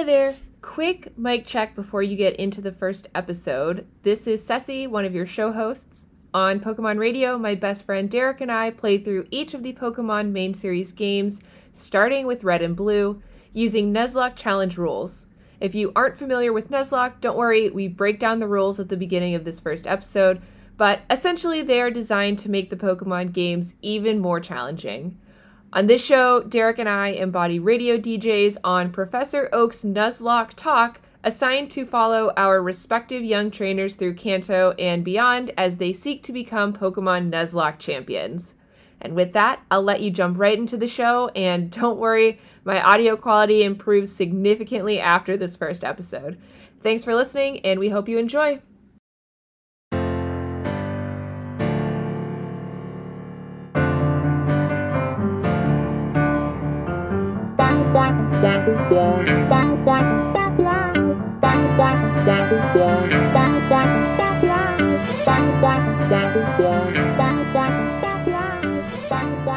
Hi there. Quick mic check before you get into the first episode. This is Ceci, one of your show hosts. On Pokemon Radio, my best friend Derek and I play through each of the Pokemon main series games, starting with Red and Blue, using Nuzlocke challenge rules. If you aren't familiar with Nuzlocke, don't worry, we break down the rules at the beginning of this first episode, but essentially they are designed to make the Pokemon games even more challenging. On this show, Derek and I embody radio DJs on Professor Oak's Nuzlocke Talk, assigned to follow our respective young trainers through Kanto and beyond as they seek to become Pokemon Nuzlocke champions. And with that, I'll let you jump right into the show. And don't worry, my audio quality improves significantly after this first episode. Thanks for listening, and we hope you enjoy.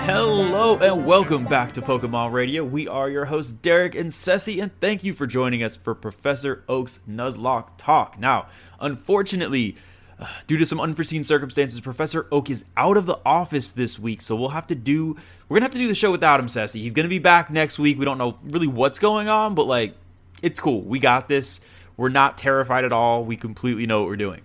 Hello and welcome back to Pokemon Radio. We are your hosts, Derek and Ceci, and thank you for joining us for Professor Oak's Nuzlocke Talk. Now, unfortunately, due to some unforeseen circumstances, Professor Oak is out of the office this week, so we'll have to do we're gonna have to do the show without him, Ceci. He's gonna be back next week. We don't know really what's going on, but like it's cool. We got this. We're not terrified at all. We completely know what we're doing.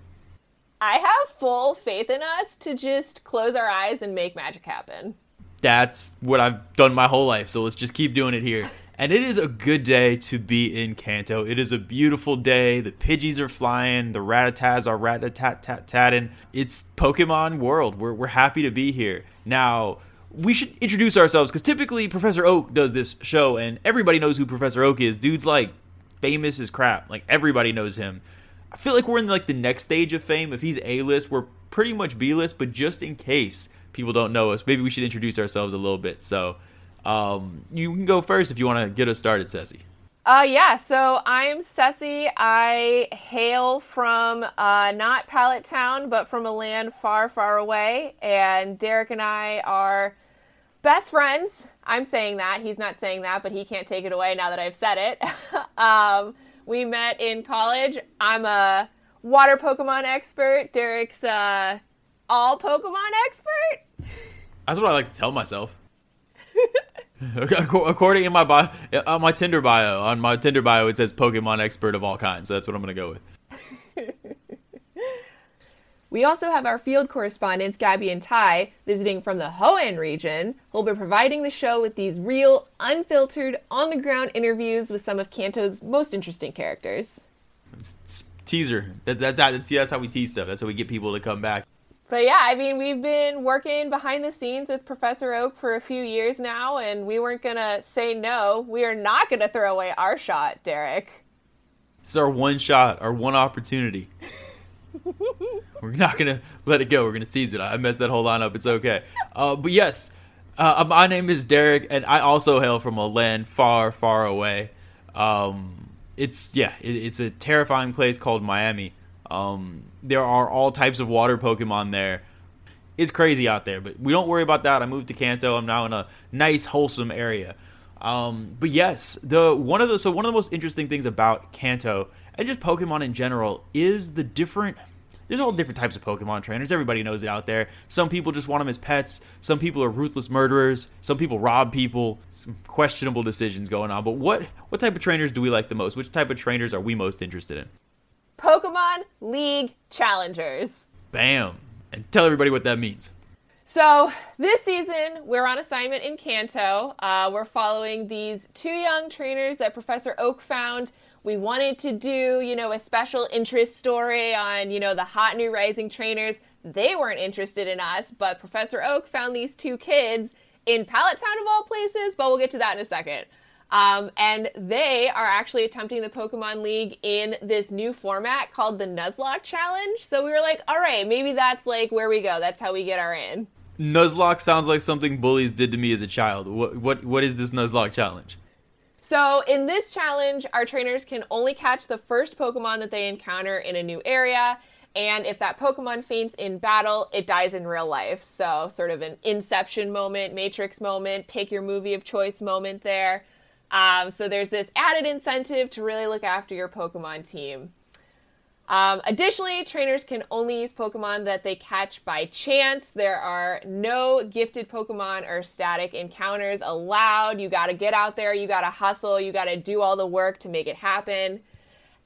I have full faith in us to just close our eyes and make magic happen that's what I've done my whole life. So let's just keep doing it here. And it is a good day to be in Kanto. It is a beautiful day. The Pidgeys are flying. The Rattatas are rat-a-tat-tat-tatting. It's Pokemon world. We're, we're happy to be here. Now, we should introduce ourselves because typically Professor Oak does this show and everybody knows who Professor Oak is. Dude's like famous as crap. Like everybody knows him. I feel like we're in like the next stage of fame. If he's A-list, we're pretty much B-list, but just in case people don't know us, maybe we should introduce ourselves a little bit. So um, you can go first if you want to get us started, Ceci. Uh, yeah, so I'm Ceci. I hail from uh, not Pallet Town, but from a land far, far away. And Derek and I are best friends. I'm saying that. He's not saying that, but he can't take it away now that I've said it. um, we met in college. I'm a water Pokemon expert. Derek's uh, all Pokemon expert? That's what I like to tell myself. According in my bio, on my Tinder bio, on my Tinder bio, it says Pokemon expert of all kinds. So that's what I'm gonna go with. we also have our field correspondents, Gabby and Ty, visiting from the Hoenn region, who'll be providing the show with these real, unfiltered, on-the-ground interviews with some of Kanto's most interesting characters. It's, it's teaser. That, that, that, see, that's how we tease stuff. That's how we get people to come back. But yeah, I mean, we've been working behind the scenes with Professor Oak for a few years now, and we weren't going to say no. We are not going to throw away our shot, Derek. It's our one shot, our one opportunity. We're not going to let it go. We're going to seize it. I messed that whole line up. It's okay. Uh, but yes, uh, my name is Derek, and I also hail from a land far, far away. Um, it's, yeah, it, it's a terrifying place called Miami. Um, there are all types of water Pokemon there. It's crazy out there, but we don't worry about that. I moved to Kanto. I'm now in a nice, wholesome area. Um, but yes, the one of the so one of the most interesting things about Kanto and just Pokemon in general is the different. There's all different types of Pokemon trainers. Everybody knows it out there. Some people just want them as pets. Some people are ruthless murderers. Some people rob people. Some questionable decisions going on. But what what type of trainers do we like the most? Which type of trainers are we most interested in? Pokemon League Challengers. Bam. And tell everybody what that means. So, this season, we're on assignment in Kanto. Uh, we're following these two young trainers that Professor Oak found. We wanted to do, you know, a special interest story on, you know, the hot new rising trainers. They weren't interested in us, but Professor Oak found these two kids in Pallet Town of all places, but we'll get to that in a second. Um, and they are actually attempting the Pokemon League in this new format called the Nuzlocke Challenge. So we were like, all right, maybe that's like where we go. That's how we get our in. Nuzlocke sounds like something bullies did to me as a child. What what what is this Nuzlocke challenge? So in this challenge, our trainers can only catch the first Pokemon that they encounter in a new area. And if that Pokemon faints in battle, it dies in real life. So, sort of an Inception moment, Matrix moment, pick your movie of choice moment there. Um, so there's this added incentive to really look after your Pokemon team. Um, additionally, trainers can only use Pokemon that they catch by chance. There are no gifted Pokemon or static encounters allowed. You got to get out there, you got to hustle, you got to do all the work to make it happen.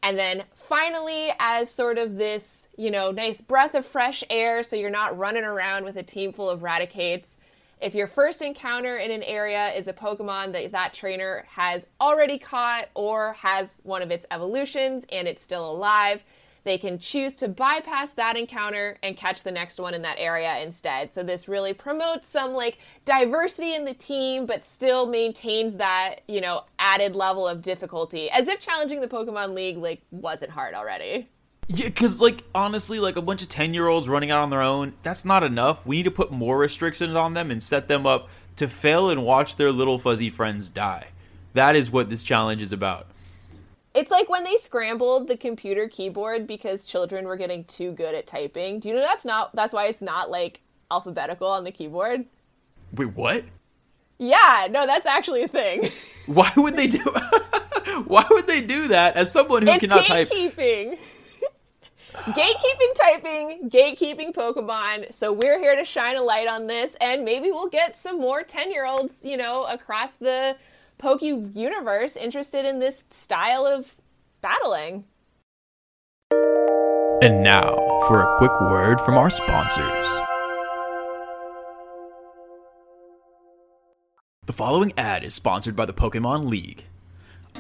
And then finally, as sort of this, you know, nice breath of fresh air, so you're not running around with a team full of Raticates. If your first encounter in an area is a Pokemon that that trainer has already caught or has one of its evolutions and it's still alive, they can choose to bypass that encounter and catch the next one in that area instead. So this really promotes some like diversity in the team, but still maintains that, you know, added level of difficulty as if challenging the Pokemon League like wasn't hard already. Yeah, because like honestly, like a bunch of ten year olds running out on their own, that's not enough. We need to put more restrictions on them and set them up to fail and watch their little fuzzy friends die. That is what this challenge is about. It's like when they scrambled the computer keyboard because children were getting too good at typing. Do you know that's not that's why it's not like alphabetical on the keyboard? Wait, what? Yeah, no, that's actually a thing. Why would they do Why would they do that as someone who it's cannot type? Gatekeeping. typing, gatekeeping Pokemon. So we're here to shine a light on this and maybe we'll get some more 10-year-olds, you know, across the Poke universe interested in this style of battling. And now for a quick word from our sponsors. The following ad is sponsored by the Pokemon League.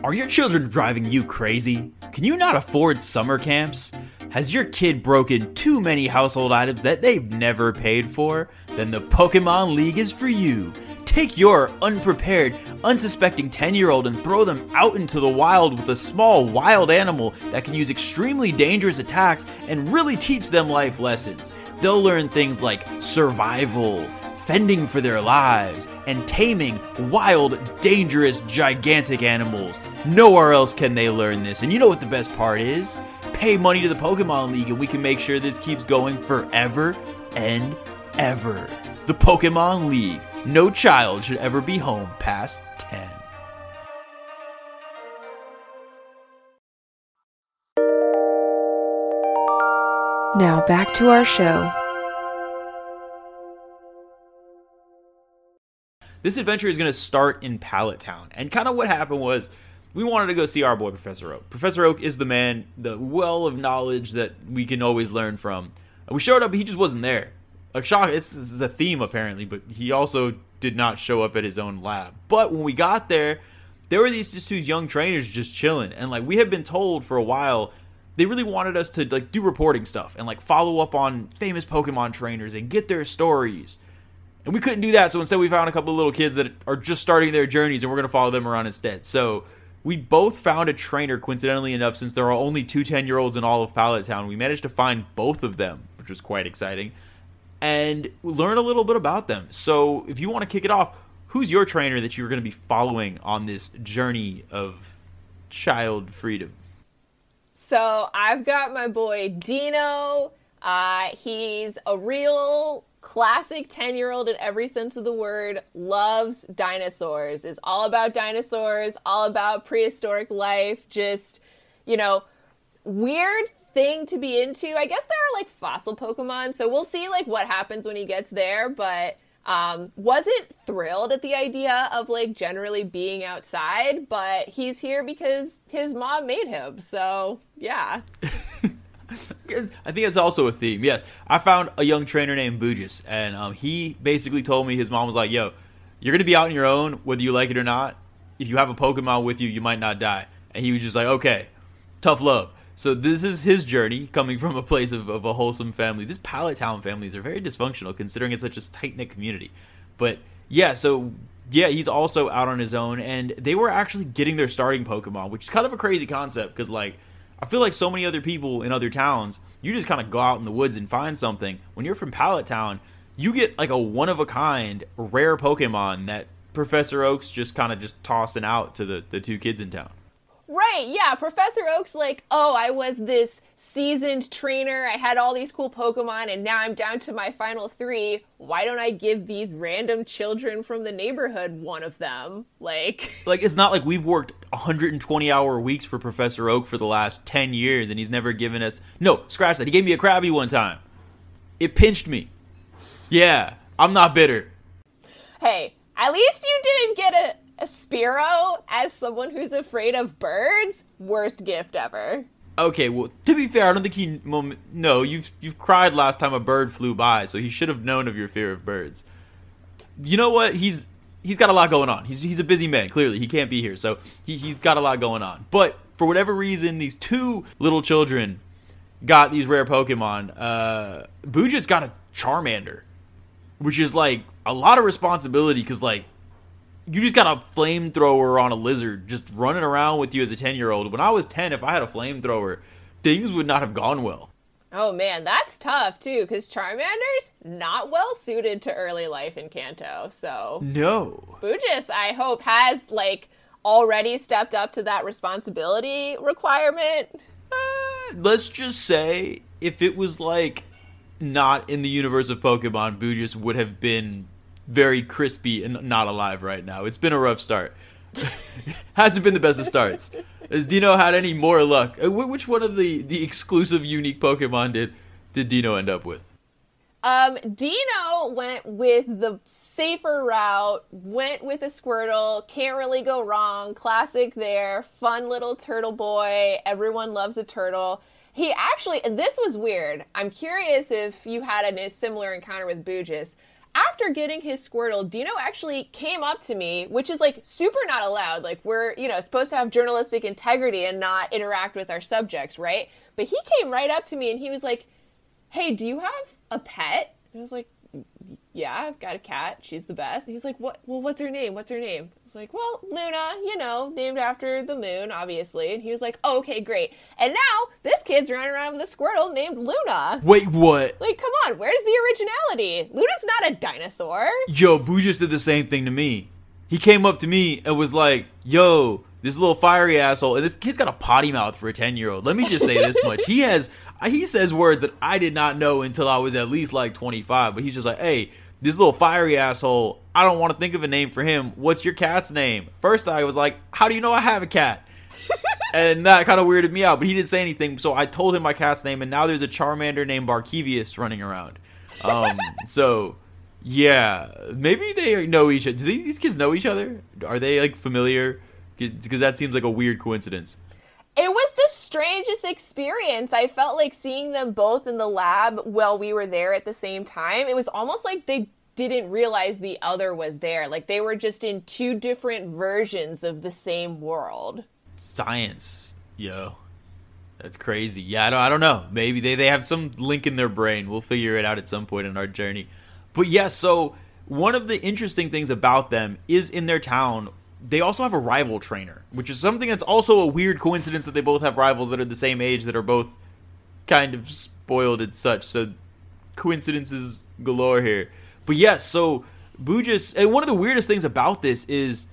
Are your children driving you crazy? Can you not afford summer camps? Has your kid broken too many household items that they've never paid for? Then the Pokemon League is for you. Take your unprepared, unsuspecting 10 year old and throw them out into the wild with a small wild animal that can use extremely dangerous attacks and really teach them life lessons. They'll learn things like survival, fending for their lives, and taming wild, dangerous, gigantic animals. Nowhere else can they learn this. And you know what the best part is? Pay money to the Pokemon League and we can make sure this keeps going forever and ever. The Pokemon League. No child should ever be home past 10. Now back to our show. This adventure is going to start in Pallet Town. And kind of what happened was we wanted to go see our boy Professor Oak. Professor Oak is the man, the well of knowledge that we can always learn from. We showed up, but he just wasn't there. Like shock, this is a theme apparently, but he also did not show up at his own lab. But when we got there, there were these just two young trainers just chilling, and like we had been told for a while, they really wanted us to like do reporting stuff and like follow up on famous Pokemon trainers and get their stories. And we couldn't do that, so instead we found a couple of little kids that are just starting their journeys, and we're gonna follow them around instead. So we both found a trainer, coincidentally enough, since there are only two 10 year olds in all of Pallet Town. We managed to find both of them, which was quite exciting and learn a little bit about them. So, if you want to kick it off, who's your trainer that you're going to be following on this journey of child freedom? So, I've got my boy Dino. Uh, he's a real classic 10 year old in every sense of the word, loves dinosaurs, is all about dinosaurs, all about prehistoric life, just, you know, weird thing to be into. I guess there are like fossil Pokemon, so we'll see like what happens when he gets there, but um wasn't thrilled at the idea of like generally being outside, but he's here because his mom made him. So, yeah. I think it's also a theme. Yes, I found a young trainer named Bujis, and um, he basically told me his mom was like, "Yo, you're gonna be out on your own, whether you like it or not. If you have a Pokemon with you, you might not die." And he was just like, "Okay, tough love." So this is his journey coming from a place of, of a wholesome family. These Pallet Town families are very dysfunctional considering it's such a tight knit community. But yeah, so yeah, he's also out on his own, and they were actually getting their starting Pokemon, which is kind of a crazy concept because like I feel like so many other people in other towns, you just kind of go out in the woods and find something. When you're from Pallet Town, you get like a one of a kind rare Pokemon that Professor Oaks just kind of just tossing out to the, the two kids in town. Right, yeah. Professor Oak's like, oh, I was this seasoned trainer. I had all these cool Pokemon, and now I'm down to my final three. Why don't I give these random children from the neighborhood one of them? Like, Like it's not like we've worked 120 hour weeks for Professor Oak for the last 10 years and he's never given us No, scratch that. He gave me a Krabby one time. It pinched me. Yeah, I'm not bitter. hey, at least you didn't get a, a Spearow as someone who's afraid of birds. Worst gift ever. Okay, well, to be fair, I don't think he No, you've you've cried last time a bird flew by, so he should have known of your fear of birds. You know what? He's he's got a lot going on. He's he's a busy man. Clearly, he can't be here, so he he's got a lot going on. But for whatever reason, these two little children got these rare Pokemon. Uh, Bujis got a Charmander, which is like a lot of responsibility because like you just got a flamethrower on a lizard just running around with you as a 10 year old. When I was 10, if I had a flamethrower, things would not have gone well. Oh man, that's tough too, because Charmander's not well suited to early life in Kanto. So No. Bujis, I hope, has like already stepped up to that responsibility requirement. Uh, let's just say if it was like not in the universe of Pokemon, Bujis would have been very crispy and not alive right now. It's been a rough start. Hasn't been the best of starts. Has Dino had any more luck? Uh, Which one of the, the exclusive unique Pokemon did did Dino end up with? Um, Dino went with the safer route, went with a Squirtle, can't really go wrong. Classic there, fun little turtle boy. Everyone loves a turtle. He actually, this was weird. I'm curious if you had a similar encounter with Bujis. After getting his Squirtle, Dino actually came up to me, which is like super not allowed. Like, we're, you know, supposed to have journalistic integrity and not interact with our subjects, right? But he came right up to me and he was like, hey, do you have a pet? And I was like, yeah, I've got a cat. She's the best. And he's like, what? Well, what's her name? What's her name? I was like, well, Luna, you know, named after the moon, obviously. And he was like, oh, okay, great. And now this kid's running around with a Squirtle named Luna. Wait, what? Like, come on, where's the originality? Luna's not a dinosaur. Yo, Bujis did the same thing to me. He came up to me and was like, "Yo, this little fiery asshole." And this kid's got a potty mouth for a ten year old. Let me just say this much: he has he says words that I did not know until I was at least like twenty five. But he's just like, "Hey, this little fiery asshole. I don't want to think of a name for him. What's your cat's name?" First, I was like, "How do you know I have a cat?" and that kind of weirded me out. But he didn't say anything, so I told him my cat's name, and now there's a Charmander named Barkevius running around. Um, so yeah, maybe they know each other. Do these kids know each other? Are they like familiar? Because that seems like a weird coincidence. It was the strangest experience. I felt like seeing them both in the lab while we were there at the same time. It was almost like they didn't realize the other was there. Like they were just in two different versions of the same world. Science, yo, that's crazy. Yeah, I don't, I don't know. Maybe they they have some link in their brain. We'll figure it out at some point in our journey. But yeah, so one of the interesting things about them is in their town. They also have a rival trainer, which is something that's also a weird coincidence that they both have rivals that are the same age that are both kind of spoiled and such. So coincidences galore here. But yes, so Bujis, and one of the weirdest things about this is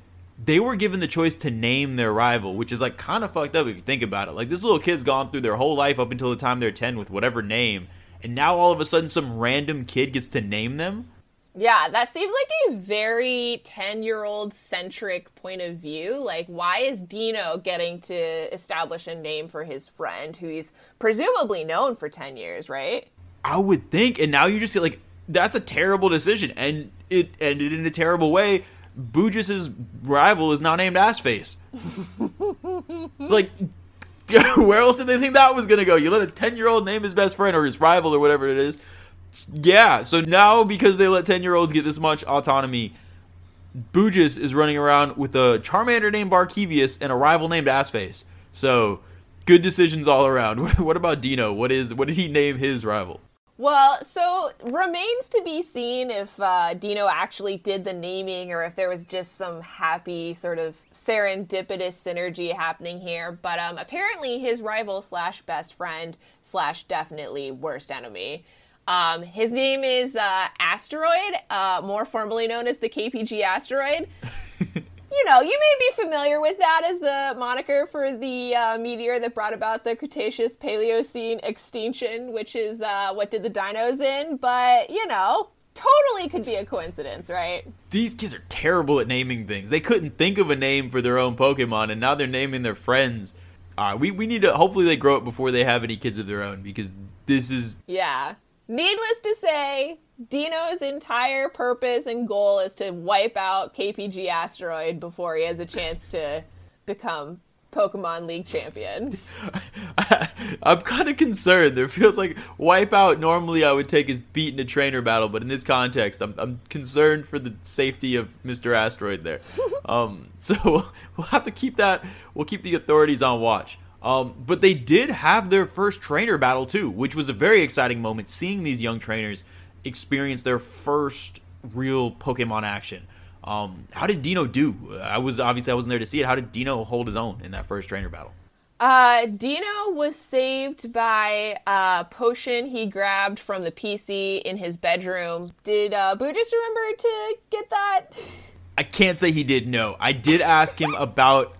they were given the choice to name their rival, which is like kind of fucked up if you think about it. Like this little kid's gone through their whole life up until the time they're 10 with whatever name, and now all of a sudden some random kid gets to name them? Yeah, that seems like a very 10 year old centric point of view. Like, why is Dino getting to establish a name for his friend who he's presumably known for 10 years, right? I would think, and now you just get like that's a terrible decision, and it ended in a terrible way. Bujis's rival is now named Assface. like, where else did they think that was gonna go? You let a ten year old name his best friend or his rival or whatever it is. Yeah, so now because they let ten year olds get this much autonomy, Bujis is running around with a Charmander named Barkevius and a rival named Assface. So good decisions all around. What about Dino? What is what did he name his rival? Well, so remains to be seen if uh, Dino actually did the naming or if there was just some happy sort of serendipitous synergy happening here. But um, apparently, his rival slash best friend slash definitely worst enemy. Um, his name is uh, Asteroid, uh, more formally known as the KPG Asteroid. you know, you may be familiar with that as the moniker for the uh, meteor that brought about the Cretaceous Paleocene extinction, which is uh, what did the dinos in. But, you know, totally could be a coincidence, right? These kids are terrible at naming things. They couldn't think of a name for their own Pokemon, and now they're naming their friends. Uh, we, we need to, hopefully, they grow up before they have any kids of their own because this is. Yeah. Needless to say, Dino's entire purpose and goal is to wipe out KPG Asteroid before he has a chance to become Pokemon League champion. I'm kind of concerned. There feels like Wipeout normally I would take as beating a trainer battle, but in this context, I'm, I'm concerned for the safety of Mr. Asteroid there. um, so we'll have to keep that. We'll keep the authorities on watch. Um, but they did have their first trainer battle too, which was a very exciting moment. Seeing these young trainers experience their first real Pokemon action. Um, how did Dino do? I was obviously I wasn't there to see it. How did Dino hold his own in that first trainer battle? Uh, Dino was saved by a potion he grabbed from the PC in his bedroom. Did uh, Bujis remember to get that? I can't say he did. No, I did ask him about.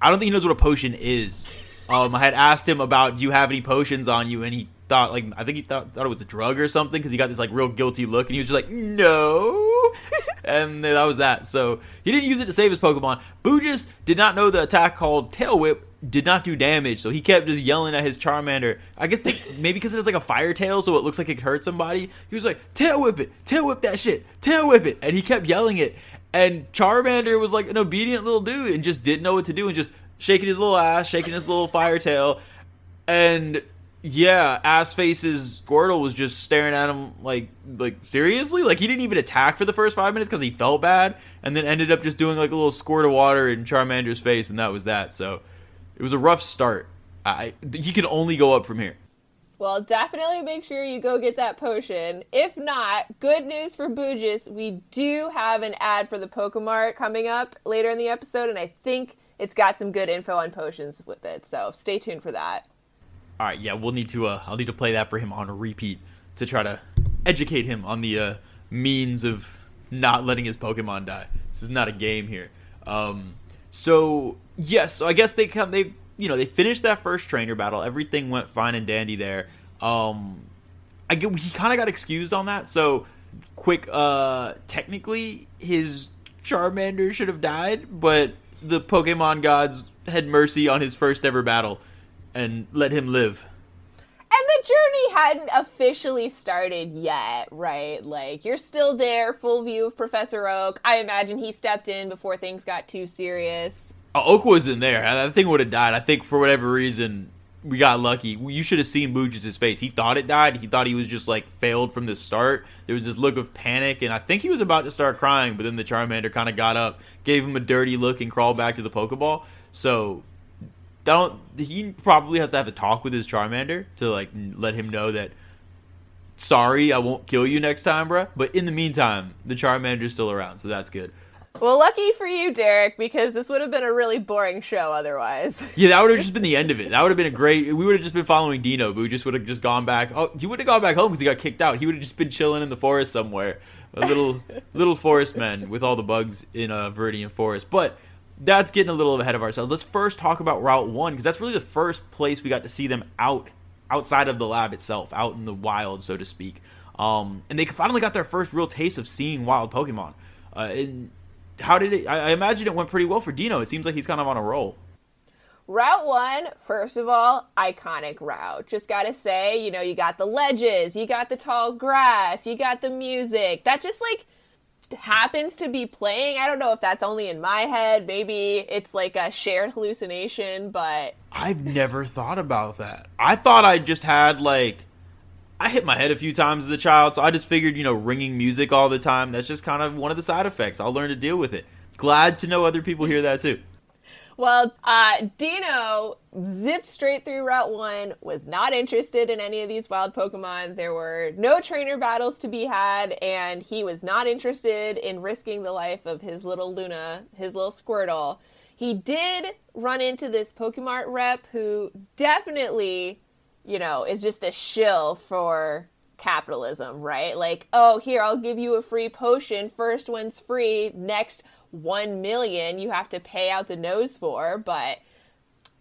I don't think he knows what a potion is. Um, I had asked him about, do you have any potions on you, and he thought like I think he thought, thought it was a drug or something because he got this like real guilty look and he was just like no, and that was that. So he didn't use it to save his Pokemon. Boojus did not know the attack called Tail Whip did not do damage, so he kept just yelling at his Charmander. I guess they, maybe because it has like a fire tail, so it looks like it hurt somebody. He was like, "Tail whip it, tail whip that shit, tail whip it," and he kept yelling it. And Charmander was like an obedient little dude and just didn't know what to do and just shaking his little ass, shaking his little fire tail, and yeah, Assface's Squirtle was just staring at him like like seriously, like he didn't even attack for the first five minutes because he felt bad, and then ended up just doing like a little squirt of water in Charmander's face, and that was that. So it was a rough start. I he can only go up from here. Well, definitely make sure you go get that potion. If not, good news for Boojus, we do have an ad for the Pokemart coming up later in the episode, and I think it's got some good info on potions with it. So stay tuned for that. All right, yeah, we'll need to. Uh, I'll need to play that for him on repeat to try to educate him on the uh, means of not letting his Pokemon die. This is not a game here. Um, so yes, so I guess they come. They you know they finished that first trainer battle. Everything went fine and dandy there. Um, I get he kind of got excused on that. So quick. Uh, technically, his Charmander should have died, but the Pokemon gods had mercy on his first ever battle and let him live. And the journey hadn't officially started yet, right? Like, you're still there, full view of Professor Oak. I imagine he stepped in before things got too serious. Oh, Oak wasn't there. That thing would have died. I think for whatever reason, we got lucky. You should have seen Boojus' face. He thought it died. He thought he was just like failed from the start. There was this look of panic, and I think he was about to start crying, but then the Charmander kind of got up, gave him a dirty look, and crawled back to the Pokeball. So don't he probably has to have a talk with his Charmander to like let him know that sorry, I won't kill you next time, bruh. But in the meantime, the Charmander's still around, so that's good. Well, lucky for you, Derek, because this would have been a really boring show otherwise. Yeah, that would have just been the end of it. That would have been a great. We would have just been following Dino, but we just would have just gone back. Oh, he would have gone back home because he got kicked out. He would have just been chilling in the forest somewhere, a little little forest man with all the bugs in a Viridian forest. But that's getting a little ahead of ourselves. Let's first talk about Route 1 because that's really the first place we got to see them out outside of the lab itself, out in the wild, so to speak. Um, and they finally got their first real taste of seeing wild Pokemon. Uh, and how did it? I, I imagine it went pretty well for Dino. It seems like he's kind of on a roll. Route one, first of all, iconic route. Just gotta say, you know, you got the ledges, you got the tall grass, you got the music. That just like happens to be playing. I don't know if that's only in my head. Maybe it's like a shared hallucination, but I've never thought about that. I thought I just had like I hit my head a few times as a child, so I just figured, you know, ringing music all the time, that's just kind of one of the side effects. I'll learn to deal with it. Glad to know other people hear that too. Well, uh, Dino zipped straight through Route 1, was not interested in any of these wild Pokemon. There were no trainer battles to be had, and he was not interested in risking the life of his little Luna, his little Squirtle. He did run into this Pokemart rep who definitely, you know, is just a shill for capitalism, right? Like, oh, here, I'll give you a free potion. First one's free. Next, 1 million you have to pay out the nose for, but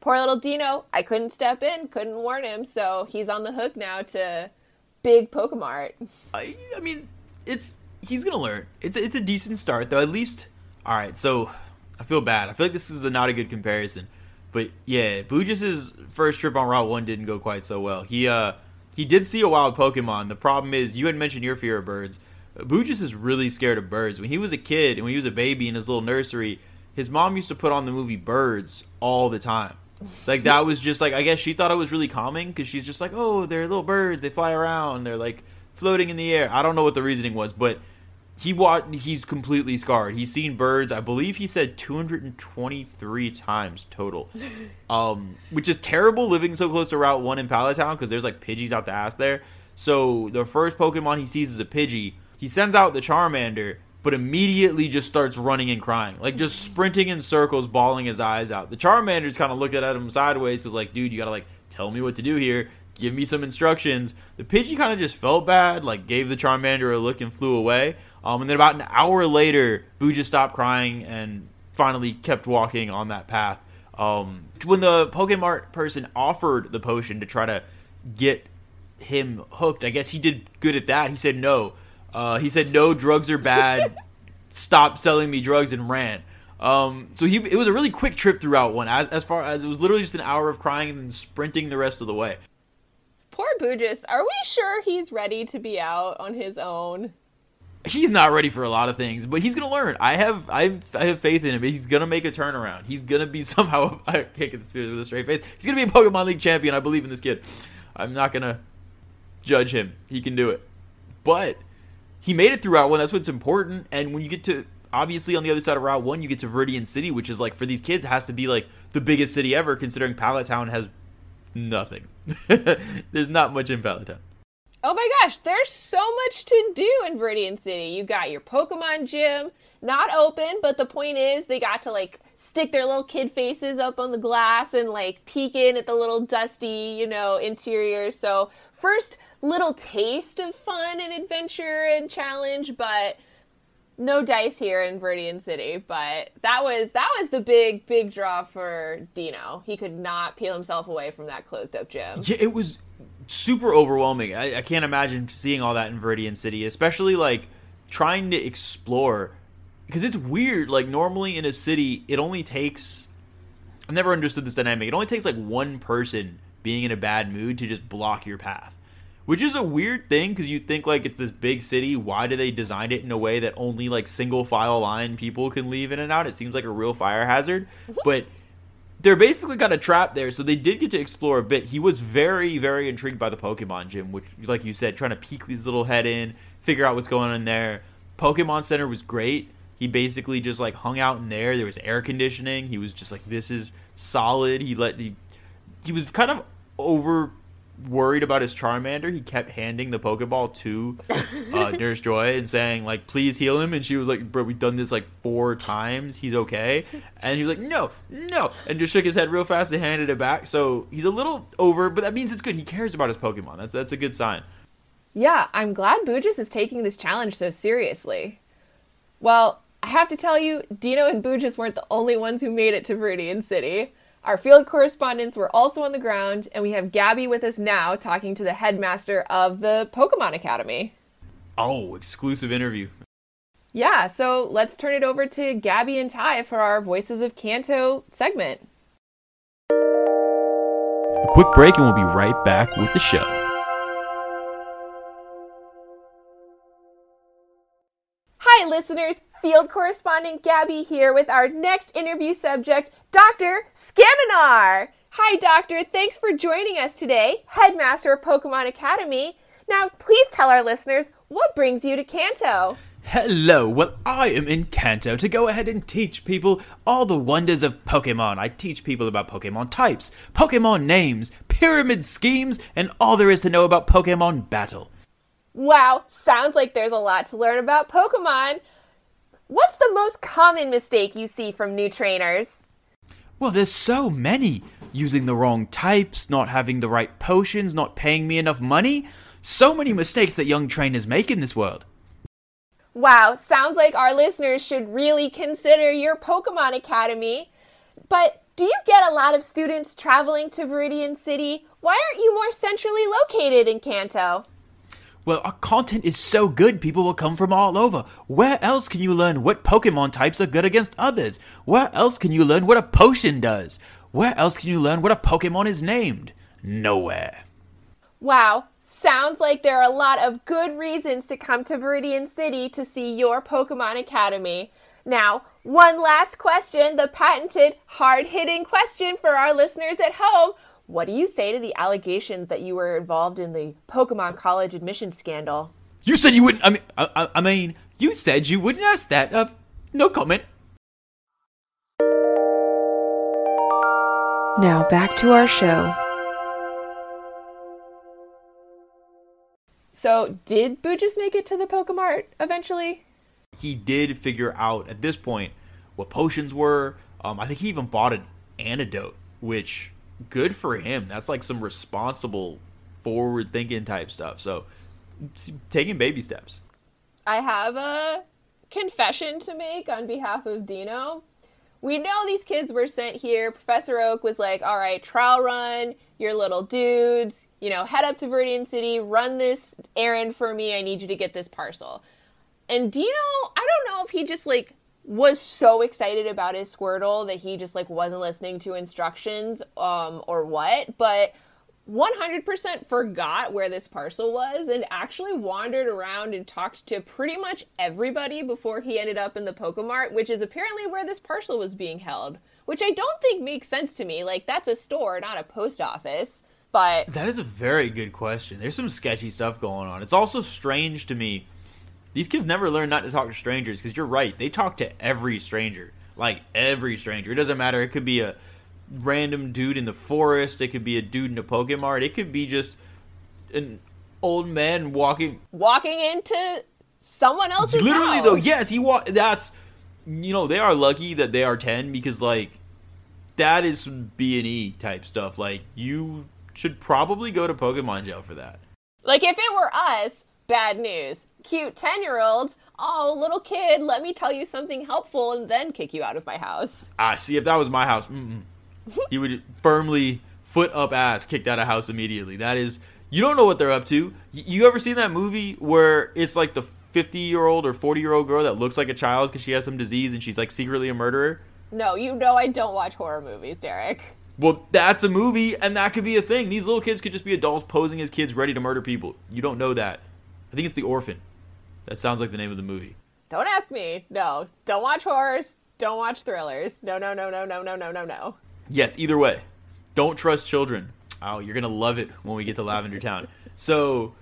poor little Dino, I couldn't step in, couldn't warn him, so he's on the hook now to big Pokemart. I, I mean, it's he's gonna learn. It's it's a decent start though. At least, all right. So I feel bad. I feel like this is a, not a good comparison. But yeah, Bujis' first trip on Route One didn't go quite so well. He uh he did see a wild Pokemon. The problem is you had mentioned your fear of birds. Bujis is really scared of birds. When he was a kid and when he was a baby in his little nursery, his mom used to put on the movie Birds all the time. Like that was just like I guess she thought it was really calming because she's just like, oh, they're little birds. They fly around. They're like floating in the air. I don't know what the reasoning was, but he watched. He's completely scarred. He's seen birds. I believe he said 223 times total, um, which is terrible living so close to Route One in Pallet Town because there's like Pidgeys out the ass there. So the first Pokemon he sees is a Pidgey. He sends out the Charmander, but immediately just starts running and crying, like just sprinting in circles, bawling his eyes out. The Charmander's kind of looking at him sideways, was like, "Dude, you gotta like tell me what to do here." Give me some instructions. The Pidgey kind of just felt bad, like gave the Charmander a look and flew away. Um, and then about an hour later, Bujis stopped crying and finally kept walking on that path. Um, when the Pokemart person offered the potion to try to get him hooked, I guess he did good at that. He said no. Uh, he said no, drugs are bad. Stop selling me drugs and ran. Um, so he it was a really quick trip through Route One, as, as far as it was literally just an hour of crying and then sprinting the rest of the way. Poor Bujis. Are we sure he's ready to be out on his own? He's not ready for a lot of things, but he's gonna learn. I have I I have faith in him. He's gonna make a turnaround. He's gonna be somehow I can't get this with a straight face. He's gonna be a Pokemon League champion. I believe in this kid. I'm not gonna judge him. He can do it. But he made it through Route One. That's what's important. And when you get to obviously on the other side of Route One, you get to Viridian City, which is like for these kids has to be like the biggest city ever, considering Pallet Town has nothing. There's not much in Pallet Town. Oh my gosh, there's so much to do in Viridian City. You got your Pokemon gym, not open, but the point is they got to like stick their little kid faces up on the glass and like peek in at the little dusty, you know, interior. So, first little taste of fun and adventure and challenge, but no dice here in Viridian City, but that was that was the big big draw for Dino. He could not peel himself away from that closed up gym. Yeah, it was super overwhelming. I, I can't imagine seeing all that in Viridian City, especially like trying to explore because it's weird. Like normally in a city, it only takes. I've never understood this dynamic. It only takes like one person being in a bad mood to just block your path, which is a weird thing because you think like it's this big city. Why do they design it in a way that only like single file line people can leave in and out? It seems like a real fire hazard, but they're basically kind of trapped there, so they did get to explore a bit. He was very, very intrigued by the Pokemon gym, which, like you said, trying to peek his little head in, figure out what's going on in there. Pokemon Center was great. He basically just like hung out in there. There was air conditioning. He was just like, "This is solid." He let the he was kind of over worried about his Charmander, he kept handing the Pokeball to uh, Nurse Joy and saying like, "Please heal him." And she was like, "Bro, we've done this like four times. He's okay." And he was like, "No, no," and just shook his head real fast and handed it back. So he's a little over, but that means it's good. He cares about his Pokemon. That's that's a good sign. Yeah, I'm glad Bujis is taking this challenge so seriously. Well, I have to tell you, Dino and Bujis weren't the only ones who made it to Viridian City. Our field correspondents were also on the ground, and we have Gabby with us now talking to the headmaster of the Pokemon Academy. Oh, exclusive interview. Yeah, so let's turn it over to Gabby and Ty for our Voices of Kanto segment. A quick break, and we'll be right back with the show. Hi, listeners. Field correspondent Gabby here with our next interview subject, Dr. Skaminar. Hi, Doctor. Thanks for joining us today, headmaster of Pokemon Academy. Now, please tell our listeners what brings you to Kanto. Hello, well, I am in Kanto to go ahead and teach people all the wonders of Pokemon. I teach people about Pokemon types, Pokemon names, pyramid schemes, and all there is to know about Pokemon battle. Wow, sounds like there's a lot to learn about Pokemon. What's the most common mistake you see from new trainers? Well, there's so many. Using the wrong types, not having the right potions, not paying me enough money. So many mistakes that young trainers make in this world. Wow, sounds like our listeners should really consider your Pokemon Academy. But do you get a lot of students traveling to Viridian City? Why aren't you more centrally located in Kanto? Well, our content is so good, people will come from all over. Where else can you learn what Pokemon types are good against others? Where else can you learn what a potion does? Where else can you learn what a Pokemon is named? Nowhere. Wow, sounds like there are a lot of good reasons to come to Viridian City to see your Pokemon Academy. Now, one last question the patented, hard hitting question for our listeners at home. What do you say to the allegations that you were involved in the Pokemon college admission scandal? You said you wouldn't. I mean, I, I, I mean, you said you wouldn't ask that. Uh, no comment. Now back to our show. So, did Bujis make it to the Pokemart eventually? He did figure out at this point what potions were. Um, I think he even bought an antidote, which good for him. That's like some responsible, forward thinking type stuff. So, taking baby steps. I have a confession to make on behalf of Dino. We know these kids were sent here. Professor Oak was like, all right, trial run, your little dudes, you know, head up to Viridian City, run this errand for me. I need you to get this parcel. And Dino, I don't know if he just like was so excited about his Squirtle that he just like wasn't listening to instructions um or what, but 100% forgot where this parcel was and actually wandered around and talked to pretty much everybody before he ended up in the Pokemart, which is apparently where this parcel was being held, which I don't think makes sense to me. Like, that's a store, not a post office. But That is a very good question. There's some sketchy stuff going on. It's also strange to me. These kids never learn not to talk to strangers because you're right. They talk to every stranger. Like every stranger. It doesn't matter. It could be a random dude in the forest. It could be a dude in a Pokemon. It could be just an old man walking. walking into someone else's Literally house. though, yes, he wa- That's you know they are lucky that they are ten because like that is some B and E type stuff. Like you should probably go to Pokemon jail for that. Like if it were us, bad news. Cute 10-year-olds, oh, little kid, let me tell you something helpful and then kick you out of my house. Ah, see, if that was my house, he would firmly foot up ass kicked out of house immediately. That is, you don't know what they're up to. You ever seen that movie where it's like the 50 year old or 40 year old girl that looks like a child because she has some disease and she's like secretly a murderer? No, you know I don't watch horror movies, Derek. Well, that's a movie, and that could be a thing. These little kids could just be adults posing as kids ready to murder people. You don't know that. I think it's The Orphan. That sounds like the name of the movie. Don't ask me. No, don't watch horrors. Don't watch thrillers. No, no, no, no, no, no, no, no, no. Yes, either way. Don't trust children. Oh, you're going to love it when we get to Lavender Town. So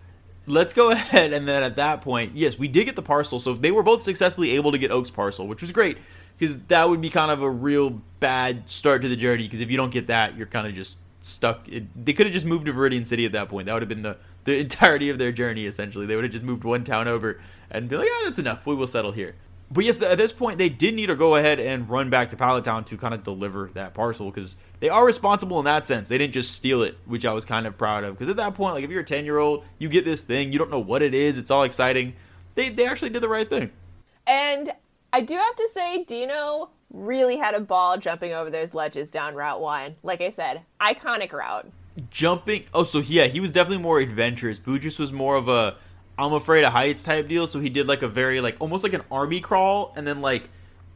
let's go ahead and then at that point, yes, we did get the parcel. So they were both successfully able to get Oak's parcel, which was great because that would be kind of a real bad start to the journey. Because if you don't get that, you're kind of just stuck. It, they could have just moved to Viridian City at that point. That would have been the, the entirety of their journey, essentially. They would have just moved one town over and be like, ah, that's enough. We will settle here. But yes, at this point, they did need to go ahead and run back to Pallet Town to kind of deliver that parcel because they are responsible in that sense. They didn't just steal it, which I was kind of proud of. Because at that point, like if you're a 10 year old, you get this thing, you don't know what it is, it's all exciting. They, they actually did the right thing. And I do have to say, Dino really had a ball jumping over those ledges down Route 1. Like I said, iconic route. Jumping. Oh, so yeah, he was definitely more adventurous. Bujus was more of a I'm afraid of heights type deal. So he did like a very like almost like an army crawl and then like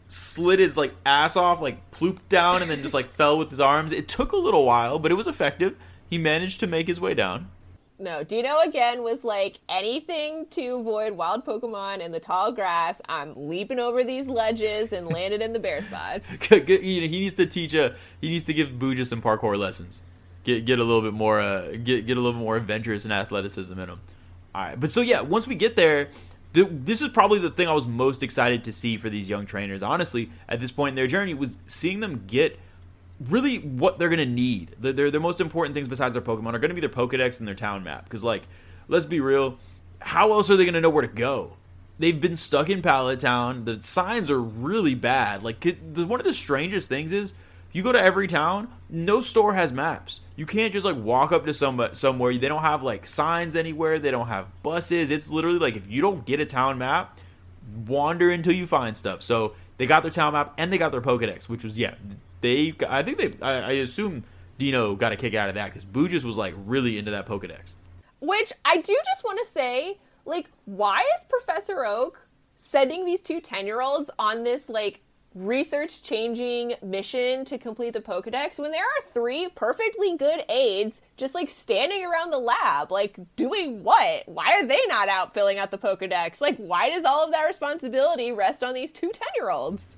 slid his like ass off, like plooped down and then just like fell with his arms. It took a little while, but it was effective. He managed to make his way down. No, Dino again was like anything to avoid wild Pokemon in the tall grass. I'm leaping over these ledges and landed in the bare spots. he he needs to teach a he needs to give Buja some parkour lessons. Get get a little bit more uh get get a little more adventurous and athleticism in them. All right, but so yeah, once we get there, th- this is probably the thing I was most excited to see for these young trainers. Honestly, at this point in their journey, was seeing them get really what they're gonna need. Their their, their most important things besides their Pokemon are gonna be their Pokedex and their town map. Because like, let's be real, how else are they gonna know where to go? They've been stuck in Pallet Town. The signs are really bad. Like it- the, one of the strangest things is you go to every town, no store has maps. You can't just like walk up to some somewhere. They don't have like signs anywhere. They don't have buses. It's literally like if you don't get a town map, wander until you find stuff. So they got their town map and they got their Pokedex, which was yeah. They I think they I, I assume Dino got a kick out of that because Bujis was like really into that Pokedex. Which I do just want to say, like, why is Professor Oak sending these two 10 year olds on this, like, research changing mission to complete the Pokedex when there are three perfectly good aides just like standing around the lab, like doing what? Why are they not out filling out the Pokedex? Like, why does all of that responsibility rest on these two 10 year olds?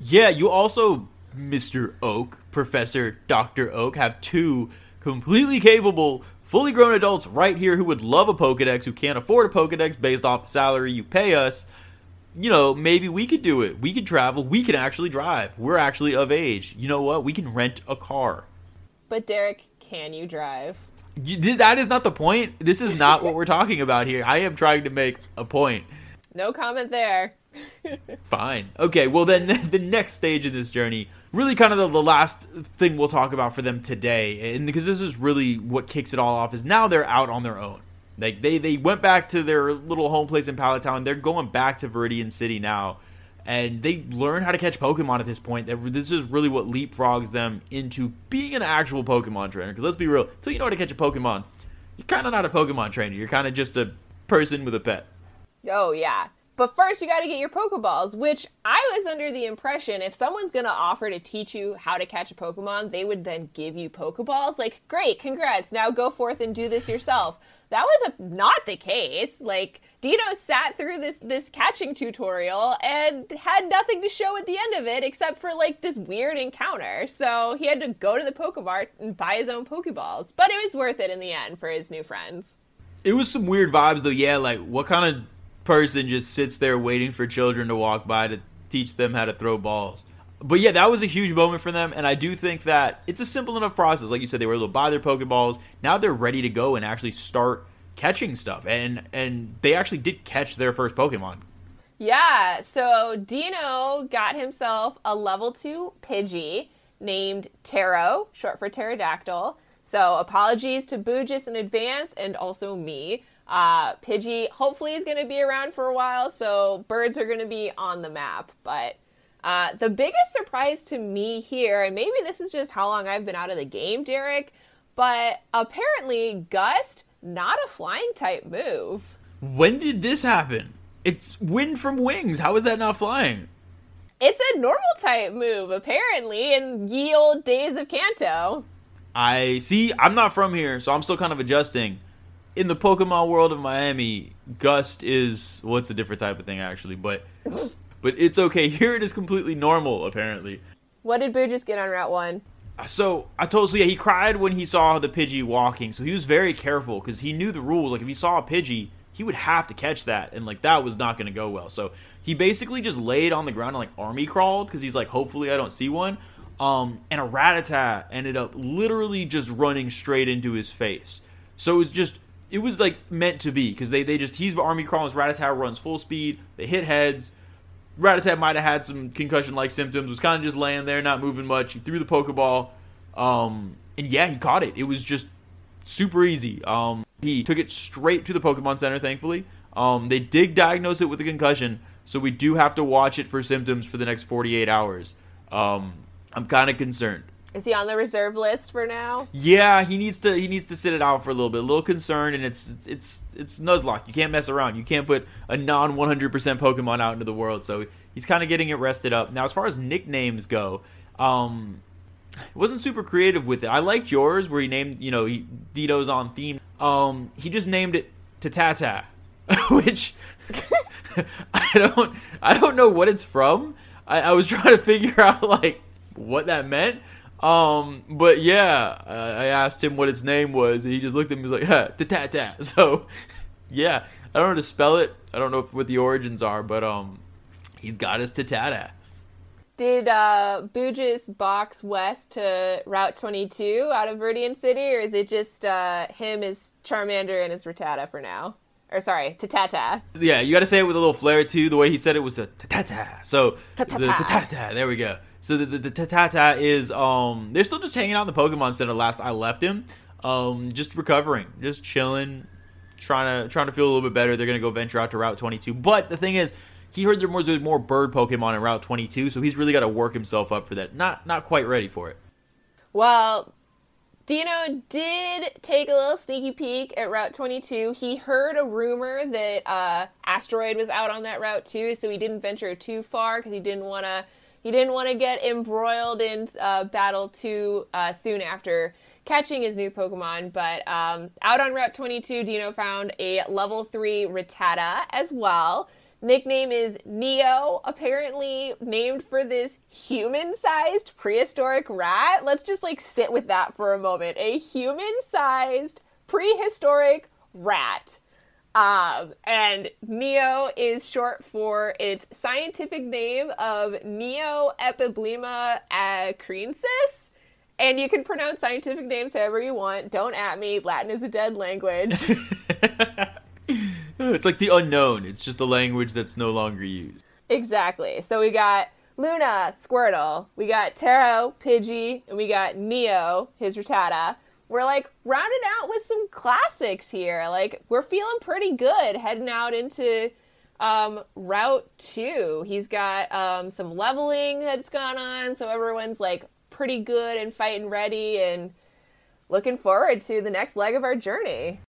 Yeah, you also, Mr. Oak, Professor Dr. Oak, have two completely capable, fully grown adults right here who would love a Pokedex, who can't afford a Pokedex based off the salary you pay us you know, maybe we could do it. We could travel. We can actually drive. We're actually of age. You know what? We can rent a car. But Derek, can you drive? You, that is not the point. This is not what we're talking about here. I am trying to make a point. No comment there. Fine. Okay, well, then the next stage of this journey, really kind of the, the, last thing we'll talk about for them today, and because this is really what kicks it all off, is now they're out on their own. Like they they went back to their little home place in Pallet Town. They're going back to Viridian City now, and they learn how to catch Pokemon at this point. That This is really what leapfrogs them into being an actual Pokemon trainer. Because let's be real, until you know how to catch a Pokemon, you're kind of not a Pokemon trainer. You're kind of just a person with a pet. Oh yeah. But first, you got to get your Pokeballs, which I was under the impression if someone's going to offer to teach you how to catch a Pokemon, they would then give you Pokeballs. Like, great, congrats, now go forth and do this yourself. That was a, not the case. Like, Dino sat through this this catching tutorial and had nothing to show at the end of it except for like this weird encounter. So he had to go to the Pokemart and buy his own Pokeballs. But it was worth it in the end for his new friends. It was some weird vibes though. Yeah, like what kind of person just sits there waiting for children to walk by to teach them how to throw balls. But yeah, that was a huge moment for them, and I do think that it's a simple enough process. Like you said, they were able to buy their Pokeballs. Now they're ready to go and actually start catching stuff, and and they actually did catch their first Pokemon. Yeah, so Dino got himself a level two Pidgey named Taro, short for pterodactyl. So apologies to Bujis in advance and also me. Uh, Pidgey hopefully is going to be around for a while, so birds are going to be on the map. But uh, the biggest surprise to me here, and maybe this is just how long I've been out of the game, Derek, but apparently Gust, not a flying type move. When did this happen? It's wind from wings. How is that not flying? It's a normal type move, apparently, in ye old days of Kanto. I see. I'm not from here, so I'm still kind of adjusting in the Pokemon world of Miami, Gust is well, it's a different type of thing actually, but but it's okay. Here it is completely normal apparently. What did Bujis get on Route One? Uh, so I told so yeah, he cried when he saw the Pidgey walking, so he was very careful because he knew the rules. Like if he saw a Pidgey, he would have to catch that, and like that was not going to go well. So he basically just laid on the ground and like army crawled because he's like, hopefully I don't see one. Um, and a Rattata ended up literally just running straight into his face. So it was just it was like meant to be because they, they just he's army crawling. Rattata runs full speed. They hit heads. Rattata might have had some concussion like symptoms. Was kind of just laying there, not moving much. He threw the Pokeball, um, and yeah, he caught it. It was just super easy. Um, he took it straight to the Pokemon Center. Thankfully, um, they did diagnose it with a concussion, so we do have to watch it for symptoms for the next 48 hours. Um, I'm kind of concerned. Is he on the reserve list for now? Yeah, he needs to he needs to sit it out for a little bit. A little concerned, and it's it's it's, it's Nuzlocke. You can't mess around. You can't put a non 100% Pokemon out into the world. So he's kind of getting it rested up. Now, as far as nicknames go, um, wasn't super creative with it. I liked yours where he named you know he, Dito's on theme. Um, he just named it Tatata, which I don't I don't know what it's from. I, I was trying to figure out like what that meant um, but yeah, uh, I asked him what its name was, and he just looked at me and was like, "Ha, ta ta ta." So, yeah, I don't know how to spell it. I don't know what the origins are, but um, he's got his tatata. Did uh, Bujis box west to Route 22 out of Viridian City, or is it just uh, him, his Charmander, and his Rattata for now? Or sorry, Tatata. Yeah, you got to say it with a little flair too. The way he said it was a tatata. So the tatata. There we go. So the the, the Tatata is um they're still just hanging out in the Pokemon Center. Last I left him, um just recovering, just chilling, trying to trying to feel a little bit better. They're gonna go venture out to Route 22. But the thing is, he heard there was more bird Pokemon in Route 22, so he's really got to work himself up for that. Not not quite ready for it. Well, Dino did take a little sneaky peek at Route 22. He heard a rumor that uh, Asteroid was out on that route too, so he didn't venture too far because he didn't want to. He didn't want to get embroiled in uh, battle too uh, soon after catching his new Pokemon. But um, out on Route 22, Dino found a level 3 Rattata as well. Nickname is Neo, apparently named for this human sized prehistoric rat. Let's just like sit with that for a moment. A human sized prehistoric rat. Um, and Neo is short for its scientific name of Neoepiblema acrensis. And you can pronounce scientific names however you want. Don't at me. Latin is a dead language. it's like the unknown. It's just a language that's no longer used. Exactly. So we got Luna, Squirtle, we got Taro, Pidgey, and we got Neo, his Rattata. We're like rounded out with some classics here. Like we're feeling pretty good heading out into um, Route 2. He's got um, some leveling that's gone on, so everyone's like pretty good and fighting ready and looking forward to the next leg of our journey.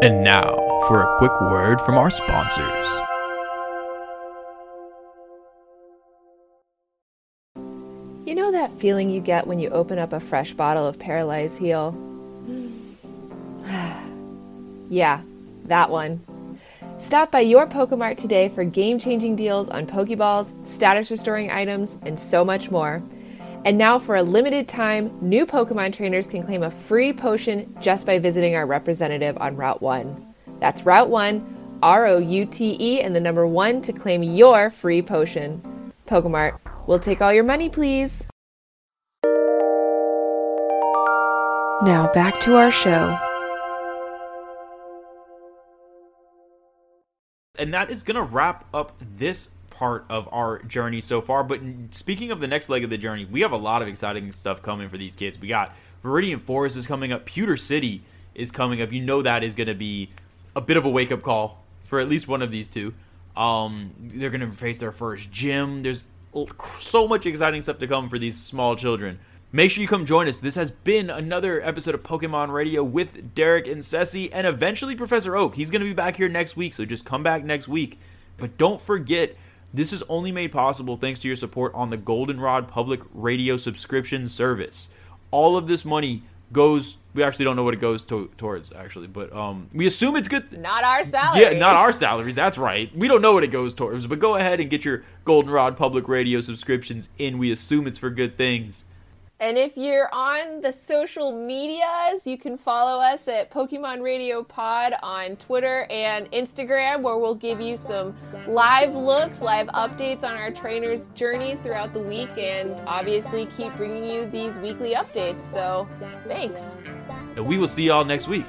And now for a quick word from our sponsors. That feeling you get when you open up a fresh bottle of Paralyze Heal? yeah, that one. Stop by your Pokemart today for game changing deals on Pokeballs, status restoring items, and so much more. And now, for a limited time, new Pokemon trainers can claim a free potion just by visiting our representative on Route 1. That's Route 1, R O U T E, and the number 1 to claim your free potion. Pokemart, we'll take all your money, please. Now back to our show. and that is going to wrap up this part of our journey so far. But speaking of the next leg of the journey, we have a lot of exciting stuff coming for these kids. We got Viridian Forest is coming up, Pewter City is coming up. You know that is going to be a bit of a wake up call for at least one of these two. Um, they're going to face their first gym. There's so much exciting stuff to come for these small children. Make sure you come join us. This has been another episode of Pokemon Radio with Derek and Ceci, and eventually Professor Oak. He's going to be back here next week, so just come back next week. But don't forget, this is only made possible thanks to your support on the Goldenrod Public Radio subscription service. All of this money goes. We actually don't know what it goes to, towards, actually, but um, we assume it's good. Not our salaries. Yeah, not our salaries. That's right. We don't know what it goes towards, but go ahead and get your Goldenrod Public Radio subscriptions in. We assume it's for good things. And if you're on the social medias, you can follow us at Pokemon Radio Pod on Twitter and Instagram, where we'll give you some live looks, live updates on our trainers' journeys throughout the week, and obviously keep bringing you these weekly updates. So thanks. And we will see y'all next week.